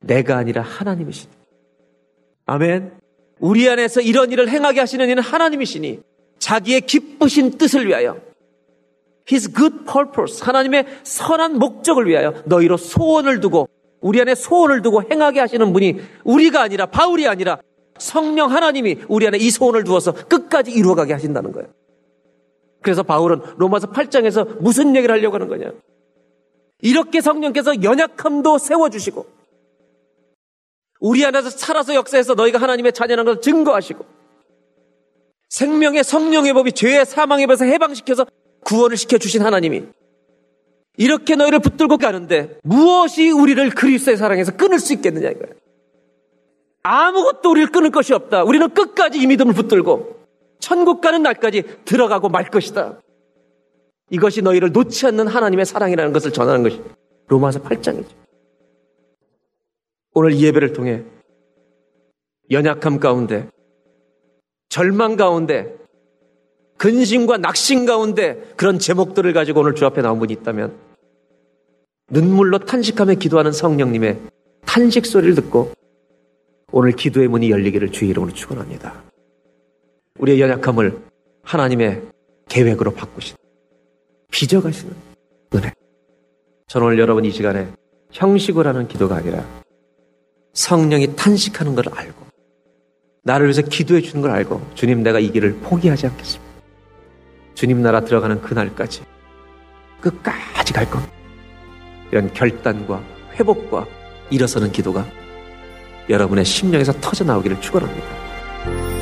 내가 아니라 하나님이시니. 아멘. 우리 안에서 이런 일을 행하게 하시는 이는 하나님이시니 자기의 기쁘신 뜻을 위하여 His good purpose 하나님의 선한 목적을 위하여 너희로 소원을 두고 우리 안에 소원을 두고 행하게 하시는 분이 우리가 아니라 바울이 아니라 성령 하나님이 우리 안에 이 소원을 두어서 끝까지 이루어가게 하신다는 거예요. 그래서 바울은 로마서 8장에서 무슨 얘기를 하려고 하는 거냐? 이렇게 성령께서 연약함도 세워주시고 우리 안에서 살아서 역사에서 너희가 하나님의 자녀라는 것을 증거하시고 생명의 성령의 법이 죄의 사망의 법에서 해방시켜서 구원을 시켜주신 하나님이 이렇게 너희를 붙들고 가는데 무엇이 우리를 그리스도의 사랑에서 끊을 수 있겠느냐 이거예요. 아무것도 우리를 끊을 것이 없다. 우리는 끝까지 이 믿음을 붙들고 천국 가는 날까지 들어가고 말 것이다. 이것이 너희를 놓지 않는 하나님의 사랑이라는 것을 전하는 것이 로마서 8장이죠. 오늘 이 예배를 통해 연약함 가운데 절망 가운데 근심과 낙심 가운데 그런 제목들을 가지고 오늘 주 앞에 나온 분이 있다면 눈물로 탄식하며 기도하는 성령님의 탄식 소리를 듣고 오늘 기도의 문이 열리기를 주의 이름으로 축원합니다. 우리의 연약함을 하나님의 계획으로 바꾸신 빚어가시는 은혜. 저는 오늘 여러분 이 시간에 형식을 하는 기도가 아니라 성령이 탄식하는 걸 알고 나를 위해서 기도해 주는 걸 알고 주님 내가 이 길을 포기하지 않겠습니다. 주님 나라 들어가는 그날까지 끝까지 갈 겁니다. 이런 결단과 회복과 일어서는 기도가 여러분의 심령에서 터져 나오기를 축원합니다.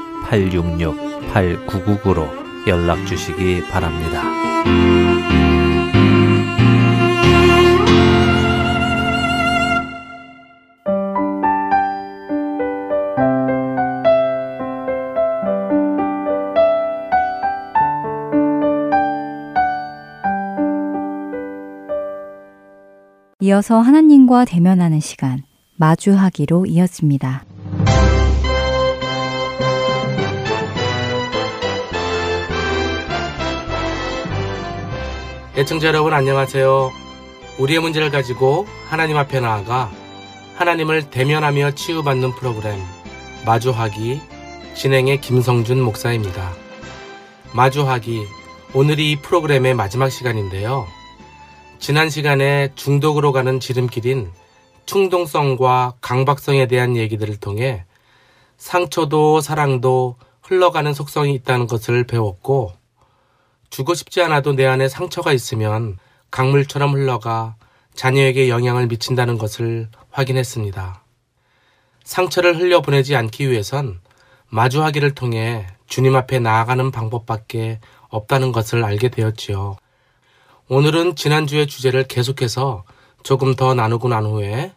602-866-8999로 연락 주시기 바랍니다. 이어서 하나님과 대면하는 시간, 마주하기로 이어집니다. 애청자 여러분 안녕하세요. 우리의 문제를 가지고 하나님 앞에 나아가 하나님을 대면하며 치유받는 프로그램 마주하기 진행의 김성준 목사입니다. 마주하기 오늘이 이 프로그램의 마지막 시간인데요. 지난 시간에 중독으로 가는 지름길인 충동성과 강박성에 대한 얘기들을 통해 상처도 사랑도 흘러가는 속성이 있다는 것을 배웠고 주고 싶지 않아도 내 안에 상처가 있으면 강물처럼 흘러가 자녀에게 영향을 미친다는 것을 확인했습니다. 상처를 흘려보내지 않기 위해선 마주하기를 통해 주님 앞에 나아가는 방법밖에 없다는 것을 알게 되었지요. 오늘은 지난주의 주제를 계속해서 조금 더 나누고 난 후에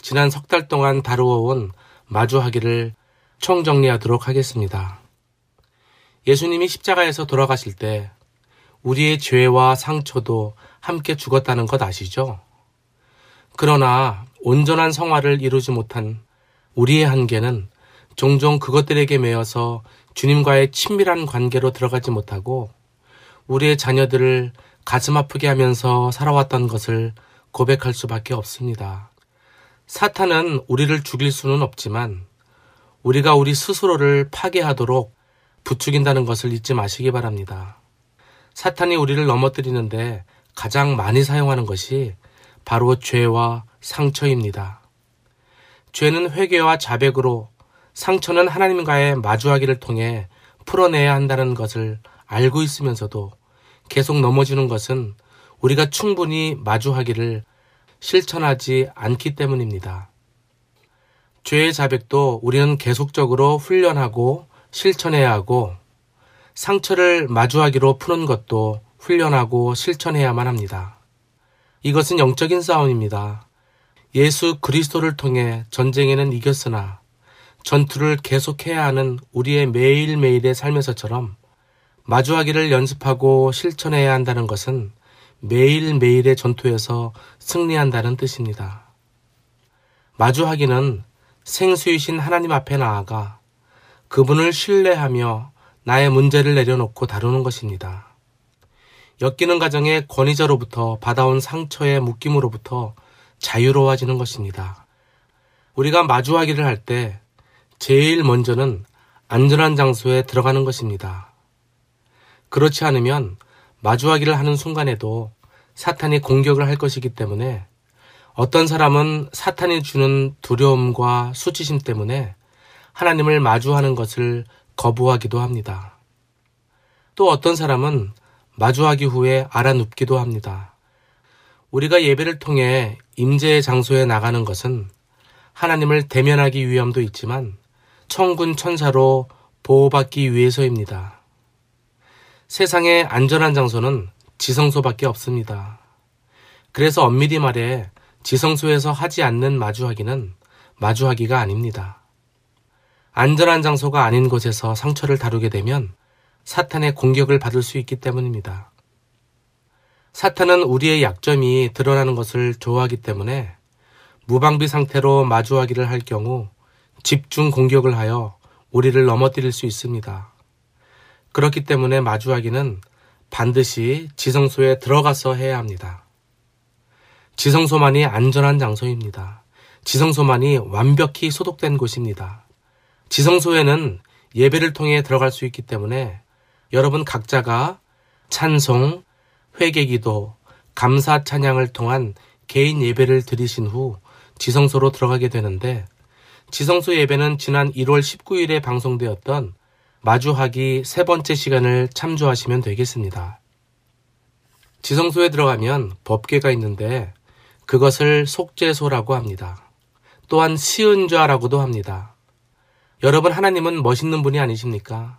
지난 석 달 동안 다루어온 마주하기를 총정리하도록 하겠습니다. 예수님이 십자가에서 돌아가실 때 우리의 죄와 상처도 함께 죽었다는 것 아시죠? 그러나 온전한 성화를 이루지 못한 우리의 한계는 종종 그것들에게 매여서 주님과의 친밀한 관계로 들어가지 못하고 우리의 자녀들을 가슴 아프게 하면서 살아왔던 것을 고백할 수밖에 없습니다. 사탄은 우리를 죽일 수는 없지만 우리가 우리 스스로를 파괴하도록 부추긴다는 것을 잊지 마시기 바랍니다. 사탄이 우리를 넘어뜨리는데 가장 많이 사용하는 것이 바로 죄와 상처입니다. 죄는 회개와 자백으로 상처는 하나님과의 마주하기를 통해 풀어내야 한다는 것을 알고 있으면서도 계속 넘어지는 것은 우리가 충분히 마주하기를 실천하지 않기 때문입니다. 죄의 자백도 우리는 계속적으로 훈련하고 실천해야 하고 상처를 마주하기로 푸는 것도 훈련하고 실천해야만 합니다. 이것은 영적인 싸움입니다. 예수 그리스도를 통해 전쟁에는 이겼으나 전투를 계속해야 하는 우리의 매일매일의 삶에서처럼 마주하기를 연습하고 실천해야 한다는 것은 매일매일의 전투에서 승리한다는 뜻입니다. 마주하기는 생수이신 하나님 앞에 나아가 그분을 신뢰하며 나의 문제를 내려놓고 다루는 것입니다. 엮이는 가정의 권위자로부터 받아온 상처의 묶임으로부터 자유로워지는 것입니다. 우리가 마주하기를 할 때 제일 먼저는 안전한 장소에 들어가는 것입니다. 그렇지 않으면 마주하기를 하는 순간에도 사탄이 공격을 할 것이기 때문에 어떤 사람은 사탄이 주는 두려움과 수치심 때문에 하나님을 마주하는 것을 거부하기도 합니다. 또 어떤 사람은 마주하기 후에 알아눕기도 합니다. 우리가 예배를 통해 임재의 장소에 나가는 것은 하나님을 대면하기 위함도 있지만 천군 천사로 보호받기 위해서입니다. 세상의 안전한 장소는 지성소밖에 없습니다. 그래서 엄밀히 말해 지성소에서 하지 않는 마주하기는 마주하기가 아닙니다. 안전한 장소가 아닌 곳에서 상처를 다루게 되면 사탄의 공격을 받을 수 있기 때문입니다. 사탄은 우리의 약점이 드러나는 것을 좋아하기 때문에 무방비 상태로 마주하기를 할 경우 집중 공격을 하여 우리를 넘어뜨릴 수 있습니다. 그렇기 때문에 마주하기는 반드시 지성소에 들어가서 해야 합니다. 지성소만이 안전한 장소입니다. 지성소만이 완벽히 소독된 곳입니다. 지성소에는 예배를 통해 들어갈 수 있기 때문에 여러분 각자가 찬송, 회개 기도, 감사 찬양을 통한 개인 예배를 드리신 후 지성소로 들어가게 되는데 지성소 예배는 지난 1월 19일에 방송되었던 마주하기 세 번째 시간을 참조하시면 되겠습니다. 지성소에 들어가면 법궤가 있는데 그것을 속죄소라고 합니다. 또한 시은좌라고도 합니다. 여러분 하나님은 멋있는 분이 아니십니까?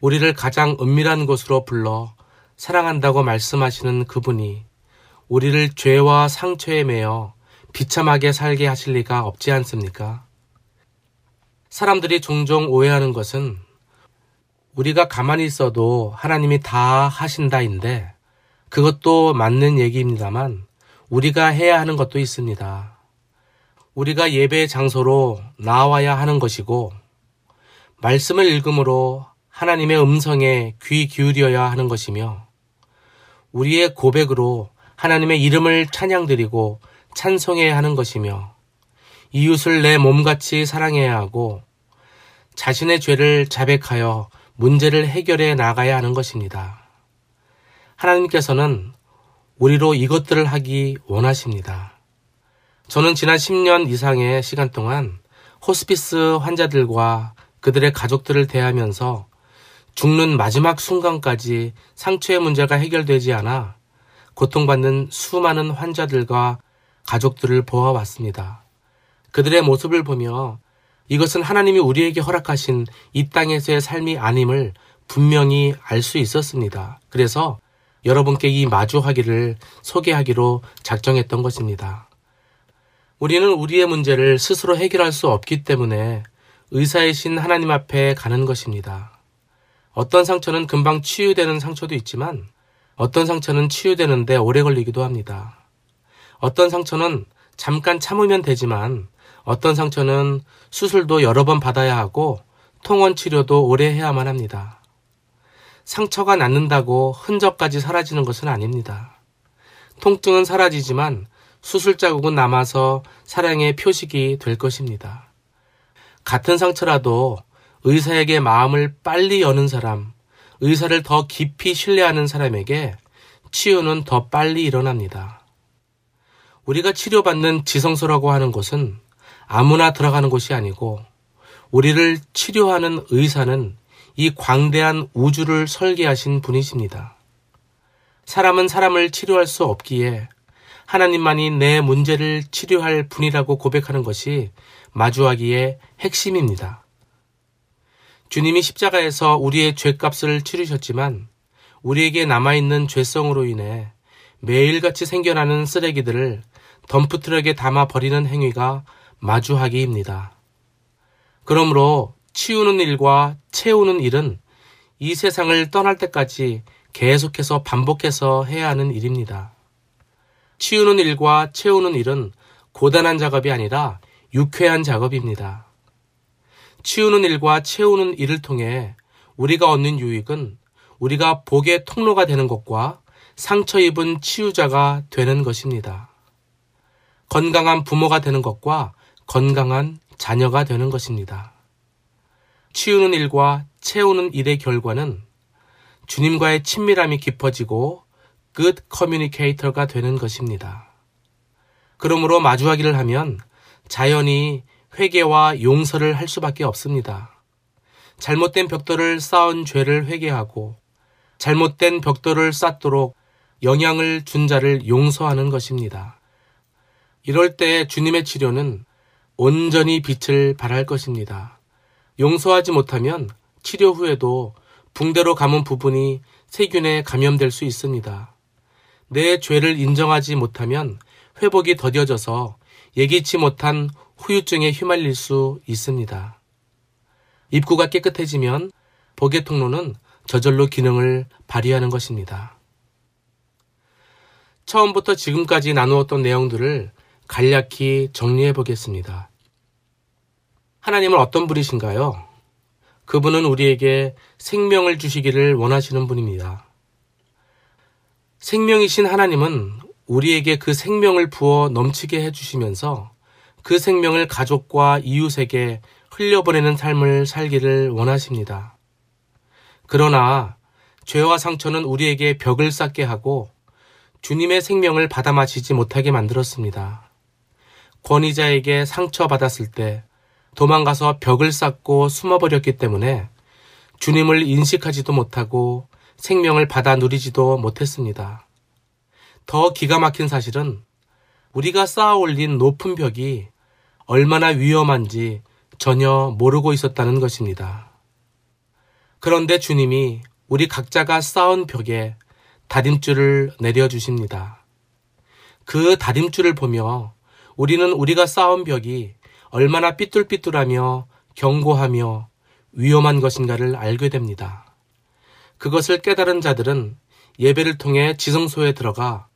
우리를 가장 은밀한 곳으로 불러 사랑한다고 말씀하시는 그분이 우리를 죄와 상처에 매여 비참하게 살게 하실 리가 없지 않습니까? 사람들이 종종 오해하는 것은 우리가 가만히 있어도 하나님이 다 하신다인데 그것도 맞는 얘기입니다만 우리가 해야 하는 것도 있습니다. 우리가 예배 장소로 나와야 하는 것이고 말씀을 읽음으로 하나님의 음성에 귀 기울여야 하는 것이며 우리의 고백으로 하나님의 이름을 찬양드리고 찬송해야 하는 것이며 이웃을 내 몸같이 사랑해야 하고 자신의 죄를 자백하여 문제를 해결해 나가야 하는 것입니다. 하나님께서는 우리로 이것들을 하기 원하십니다. 저는 지난 10년 이상의 시간 동안 호스피스 환자들과 그들의 가족들을 대하면서 죽는 마지막 순간까지 상처의 문제가 해결되지 않아 고통받는 수많은 환자들과 가족들을 보아왔습니다. 그들의 모습을 보며 이것은 하나님이 우리에게 허락하신 이 땅에서의 삶이 아님을 분명히 알 수 있었습니다. 그래서 여러분께 이 마주하기를 소개하기로 작정했던 것입니다. 우리는 우리의 문제를 스스로 해결할 수 없기 때문에 의사이신 하나님 앞에 가는 것입니다. 어떤 상처는 금방 치유되는 상처도 있지만 어떤 상처는 치유되는데 오래 걸리기도 합니다. 어떤 상처는 잠깐 참으면 되지만 어떤 상처는 수술도 여러 번 받아야 하고 통원 치료도 오래 해야만 합니다. 상처가 낫는다고 흔적까지 사라지는 것은 아닙니다. 통증은 사라지지만 수술 자국은 남아서 사랑의 표식이 될 것입니다. 같은 상처라도 의사에게 마음을 빨리 여는 사람, 의사를 더 깊이 신뢰하는 사람에게 치유는 더 빨리 일어납니다. 우리가 치료받는 지성소라고 하는 곳은 아무나 들어가는 곳이 아니고 우리를 치료하는 의사는 이 광대한 우주를 설계하신 분이십니다. 사람은 사람을 치료할 수 없기에 하나님만이 내 문제를 치료할 분이라고 고백하는 것이 마주하기의 핵심입니다. 주님이 십자가에서 우리의 죄값을 치르셨지만 우리에게 남아있는 죄성으로 인해 매일같이 생겨나는 쓰레기들을 덤프트럭에 담아 버리는 행위가 마주하기입니다. 그러므로 치우는 일과 채우는 일은 이 세상을 떠날 때까지 계속해서 반복해서 해야 하는 일입니다. 치우는 일과 채우는 일은 고단한 작업이 아니라 유쾌한 작업입니다. 치우는 일과 채우는 일을 통해 우리가 얻는 유익은 우리가 복의 통로가 되는 것과 상처 입은 치유자가 되는 것입니다. 건강한 부모가 되는 것과 건강한 자녀가 되는 것입니다. 치우는 일과 채우는 일의 결과는 주님과의 친밀함이 깊어지고 good 커뮤니케이터가 되는 것입니다. 그러므로 마주하기를 하면 자연히 회개와 용서를 할 수밖에 없습니다. 잘못된 벽돌을 쌓은 죄를 회개하고 잘못된 벽돌을 쌓도록 영향을 준 자를 용서하는 것입니다. 이럴 때 주님의 치료는 온전히 빛을 발할 것입니다. 용서하지 못하면 치료 후에도 붕대로 감은 부분이 세균에 감염될 수 있습니다. 내 죄를 인정하지 못하면 회복이 더뎌져서 예기치 못한 후유증에 휘말릴 수 있습니다. 입구가 깨끗해지면 복의 통로는 저절로 기능을 발휘하는 것입니다. 처음부터 지금까지 나누었던 내용들을 간략히 정리해 보겠습니다. 하나님은 어떤 분이신가요? 그분은 우리에게 생명을 주시기를 원하시는 분입니다. 생명이신 하나님은 우리에게 그 생명을 부어 넘치게 해주시면서 그 생명을 가족과 이웃에게 흘려보내는 삶을 살기를 원하십니다. 그러나 죄와 상처는 우리에게 벽을 쌓게 하고 주님의 생명을 받아 마시지 못하게 만들었습니다. 권위자에게 상처받았을 때 도망가서 벽을 쌓고 숨어버렸기 때문에 주님을 인식하지도 못하고 생명을 받아 누리지도 못했습니다. 더 기가 막힌 사실은 우리가 쌓아 올린 높은 벽이 얼마나 위험한지 전혀 모르고 있었다는 것입니다. 그런데 주님이 우리 각자가 쌓은 벽에 다림줄을 내려주십니다. 그 다림줄을 보며 우리는 우리가 쌓은 벽이 얼마나 삐뚤삐뚤하며 견고하며 위험한 것인가를 알게 됩니다. 그것을 깨달은 자들은 예배를 통해 지성소에 들어가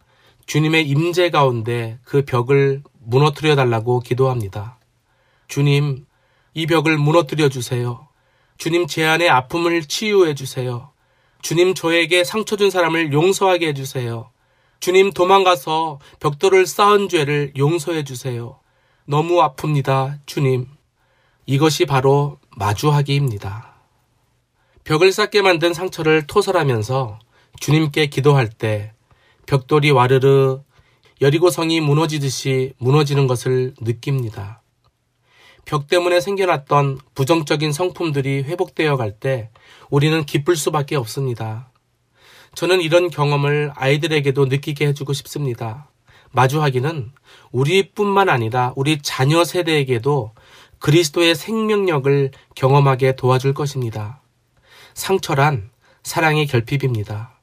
주님의 임재 가운데 그 벽을 무너뜨려 달라고 기도합니다. 주님, 이 벽을 무너뜨려 주세요. 주님 제 안의 아픔을 치유해 주세요. 주님 저에게 상처 준 사람을 용서하게 해주세요. 주님 도망가서 벽돌을 쌓은 죄를 용서해 주세요. 너무 아픕니다, 주님. 이것이 바로 마주하기입니다. 벽을 쌓게 만든 상처를 토설하면서 주님께 기도할 때 벽돌이 와르르 여리고성이 무너지듯이 무너지는 것을 느낍니다. 벽 때문에 생겨났던 부정적인 성품들이 회복되어 갈 때 우리는 기쁠 수밖에 없습니다. 저는 이런 경험을 아이들에게도 느끼게 해주고 싶습니다. 마주하기는 우리뿐만 아니라 우리 자녀 세대에게도 그리스도의 생명력을 경험하게 도와줄 것입니다. 상처란 사랑의 결핍입니다.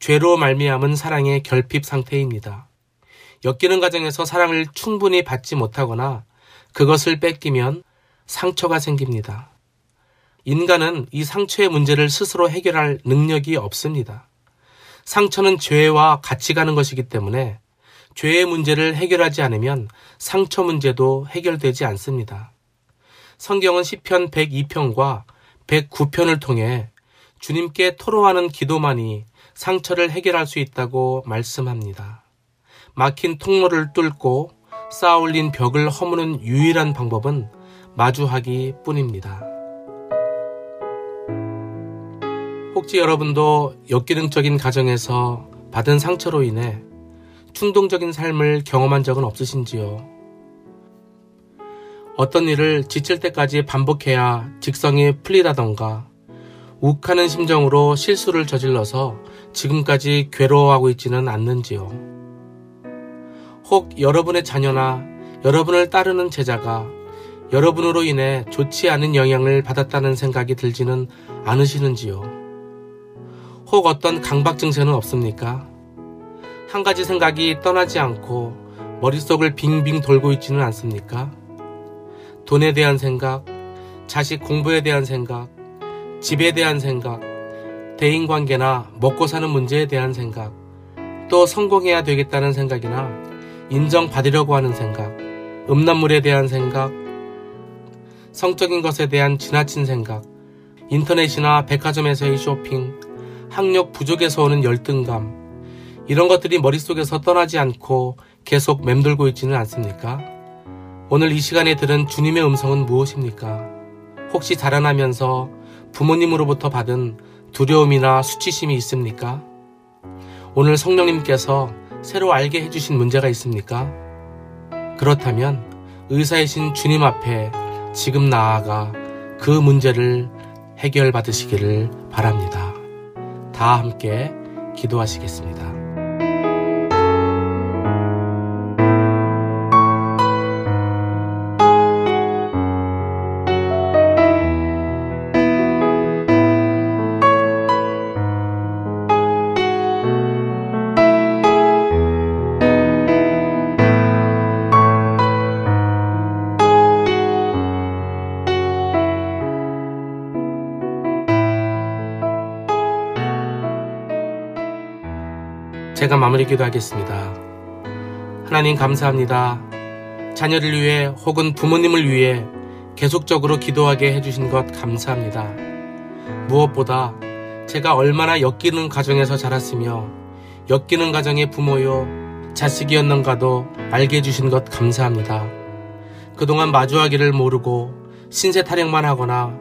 죄로 말미암은 사랑의 결핍 상태입니다. 엮이는 과정에서 사랑을 충분히 받지 못하거나 그것을 뺏기면 상처가 생깁니다. 인간은 이 상처의 문제를 스스로 해결할 능력이 없습니다. 상처는 죄와 같이 가는 것이기 때문에 죄의 문제를 해결하지 않으면 상처 문제도 해결되지 않습니다. 성경은 시편 102편과 109편을 통해 주님께 토로하는 기도만이 상처를 해결할 수 있다고 말씀합니다. 막힌 통로를 뚫고 쌓아올린 벽을 허무는 유일한 방법은 마주하기 뿐입니다. 혹시 여러분도 역기능적인 가정에서 받은 상처로 인해 충동적인 삶을 경험한 적은 없으신지요? 어떤 일을 지칠 때까지 반복해야 직성이 풀리다던가 욱하는 심정으로 실수를 저질러서 지금까지 괴로워하고 있지는 않는지요? 혹 여러분의 자녀나 여러분을 따르는 제자가 여러분으로 인해 좋지 않은 영향을 받았다는 생각이 들지는 않으시는지요? 혹 어떤 강박 증세는 없습니까? 한 가지 생각이 떠나지 않고 머릿속을 빙빙 돌고 있지는 않습니까? 돈에 대한 생각, 자식 공부에 대한 생각, 집에 대한 생각, 대인 관계나 먹고 사는 문제에 대한 생각, 또 성공해야 되겠다는 생각이나 인정받으려고 하는 생각, 음란물에 대한 생각, 성적인 것에 대한 지나친 생각, 인터넷이나 백화점에서의 쇼핑, 학력 부족에서 오는 열등감, 이런 것들이 머릿속에서 떠나지 않고 계속 맴돌고 있지는 않습니까? 오늘 이 시간에 들은 주님의 음성은 무엇입니까? 혹시 자라나면서 부모님으로부터 받은 두려움이나 수치심이 있습니까? 오늘 성령님께서 새로 알게 해주신 문제가 있습니까? 그렇다면 의사이신 주님 앞에 지금 나아가 그 문제를 해결받으시기를 바랍니다. 다 함께 기도하시겠습니다. 마무리 기도하겠습니다. 하나님 감사합니다. 자녀를 위해 혹은 부모님을 위해 계속적으로 기도하게 해주신 것 감사합니다. 무엇보다 제가 얼마나 엮이는 가정에서 자랐으며 엮이는 가정의 부모요, 자식이었는가도 알게 해주신 것 감사합니다. 그동안 마주하기를 모르고 신세 타령만 하거나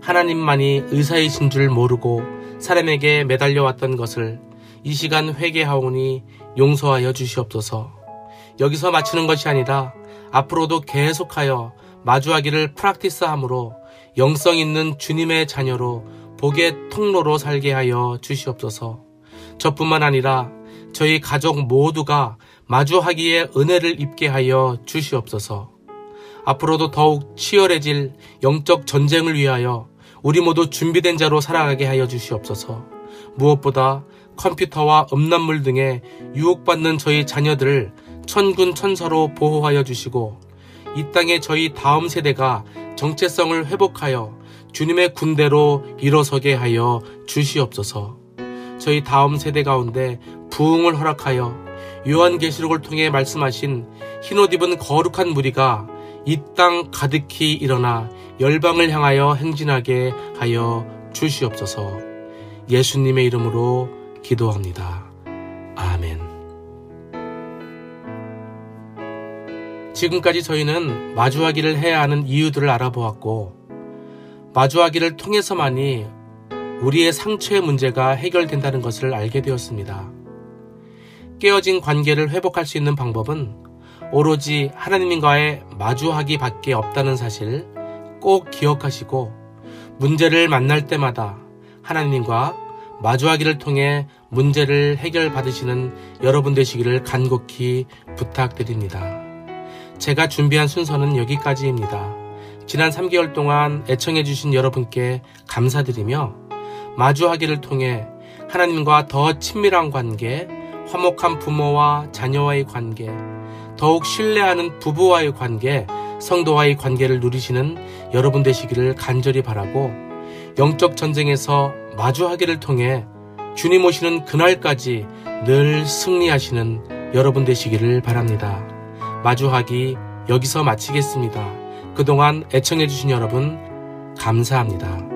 하나님만이 의사이신 줄 모르고 사람에게 매달려 왔던 것을 이 시간 회개하오니 용서하여 주시옵소서. 여기서 마치는 것이 아니라 앞으로도 계속하여 마주하기를 프락티스함으로 영성 있는 주님의 자녀로 복의 통로로 살게 하여 주시옵소서. 저뿐만 아니라 저희 가족 모두가 마주하기에 은혜를 입게 하여 주시옵소서. 앞으로도 더욱 치열해질 영적 전쟁을 위하여 우리 모두 준비된 자로 살아가게 하여 주시옵소서. 무엇보다 컴퓨터와 음란물 등에 유혹받는 저희 자녀들을 천군 천사로 보호하여 주시고 이 땅에 저희 다음 세대가 정체성을 회복하여 주님의 군대로 일어서게 하여 주시옵소서. 저희 다음 세대 가운데 부흥을 허락하여 요한계시록을 통해 말씀하신 흰옷 입은 거룩한 무리가 이 땅 가득히 일어나 열방을 향하여 행진하게 하여 주시옵소서. 예수님의 이름으로 기도합니다. 아멘. 지금까지 저희는 마주하기를 해야 하는 이유들을 알아보았고, 마주하기를 통해서만이 우리의 상처의 문제가 해결된다는 것을 알게 되었습니다. 깨어진 관계를 회복할 수 있는 방법은 오로지 하나님과의 마주하기 밖에 없다는 사실 꼭 기억하시고 문제를 만날 때마다 하나님과 마주하기를 통해 문제를 해결받으시는 여러분 되시기를 간곡히 부탁드립니다. 제가 준비한 순서는 여기까지입니다. 지난 3개월 동안 애청해주신 여러분께 감사드리며 마주하기를 통해 하나님과 더 친밀한 관계, 화목한 부모와 자녀와의 관계, 더욱 신뢰하는 부부와의 관계, 성도와의 관계를 누리시는 여러분 되시기를 간절히 바라고 영적 전쟁에서 마주하기를 통해 주님 오시는 그날까지 늘 승리하시는 여러분 되시기를 바랍니다. 마주하기 여기서 마치겠습니다. 그동안 애청해주신 여러분, 감사합니다.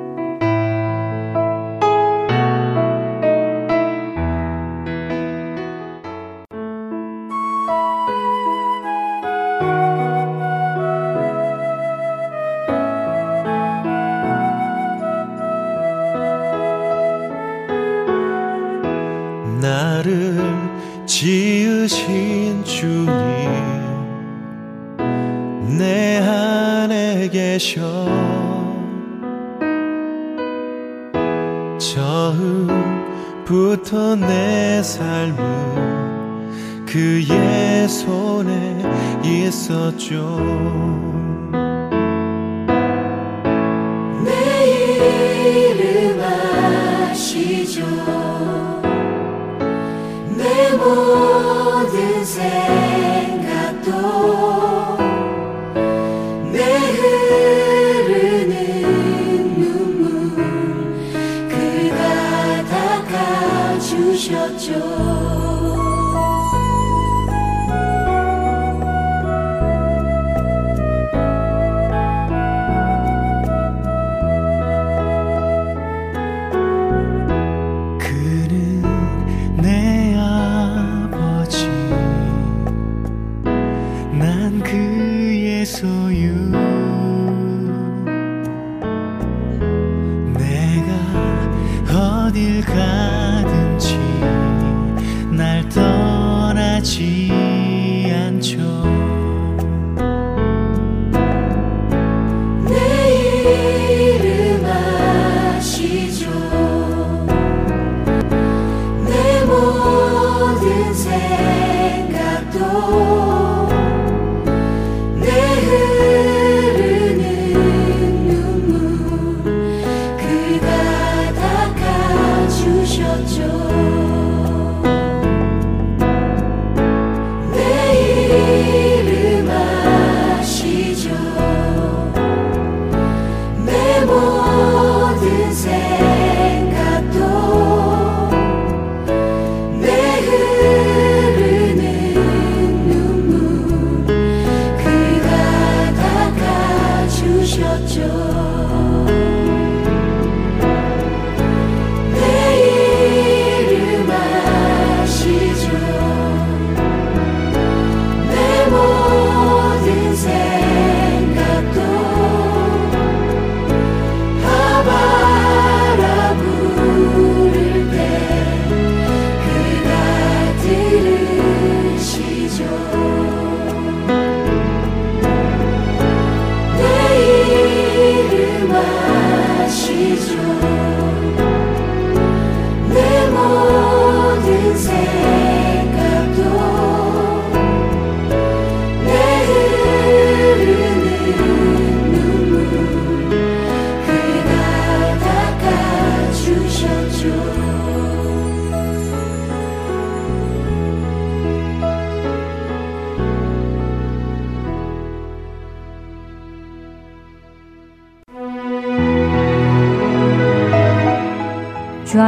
모든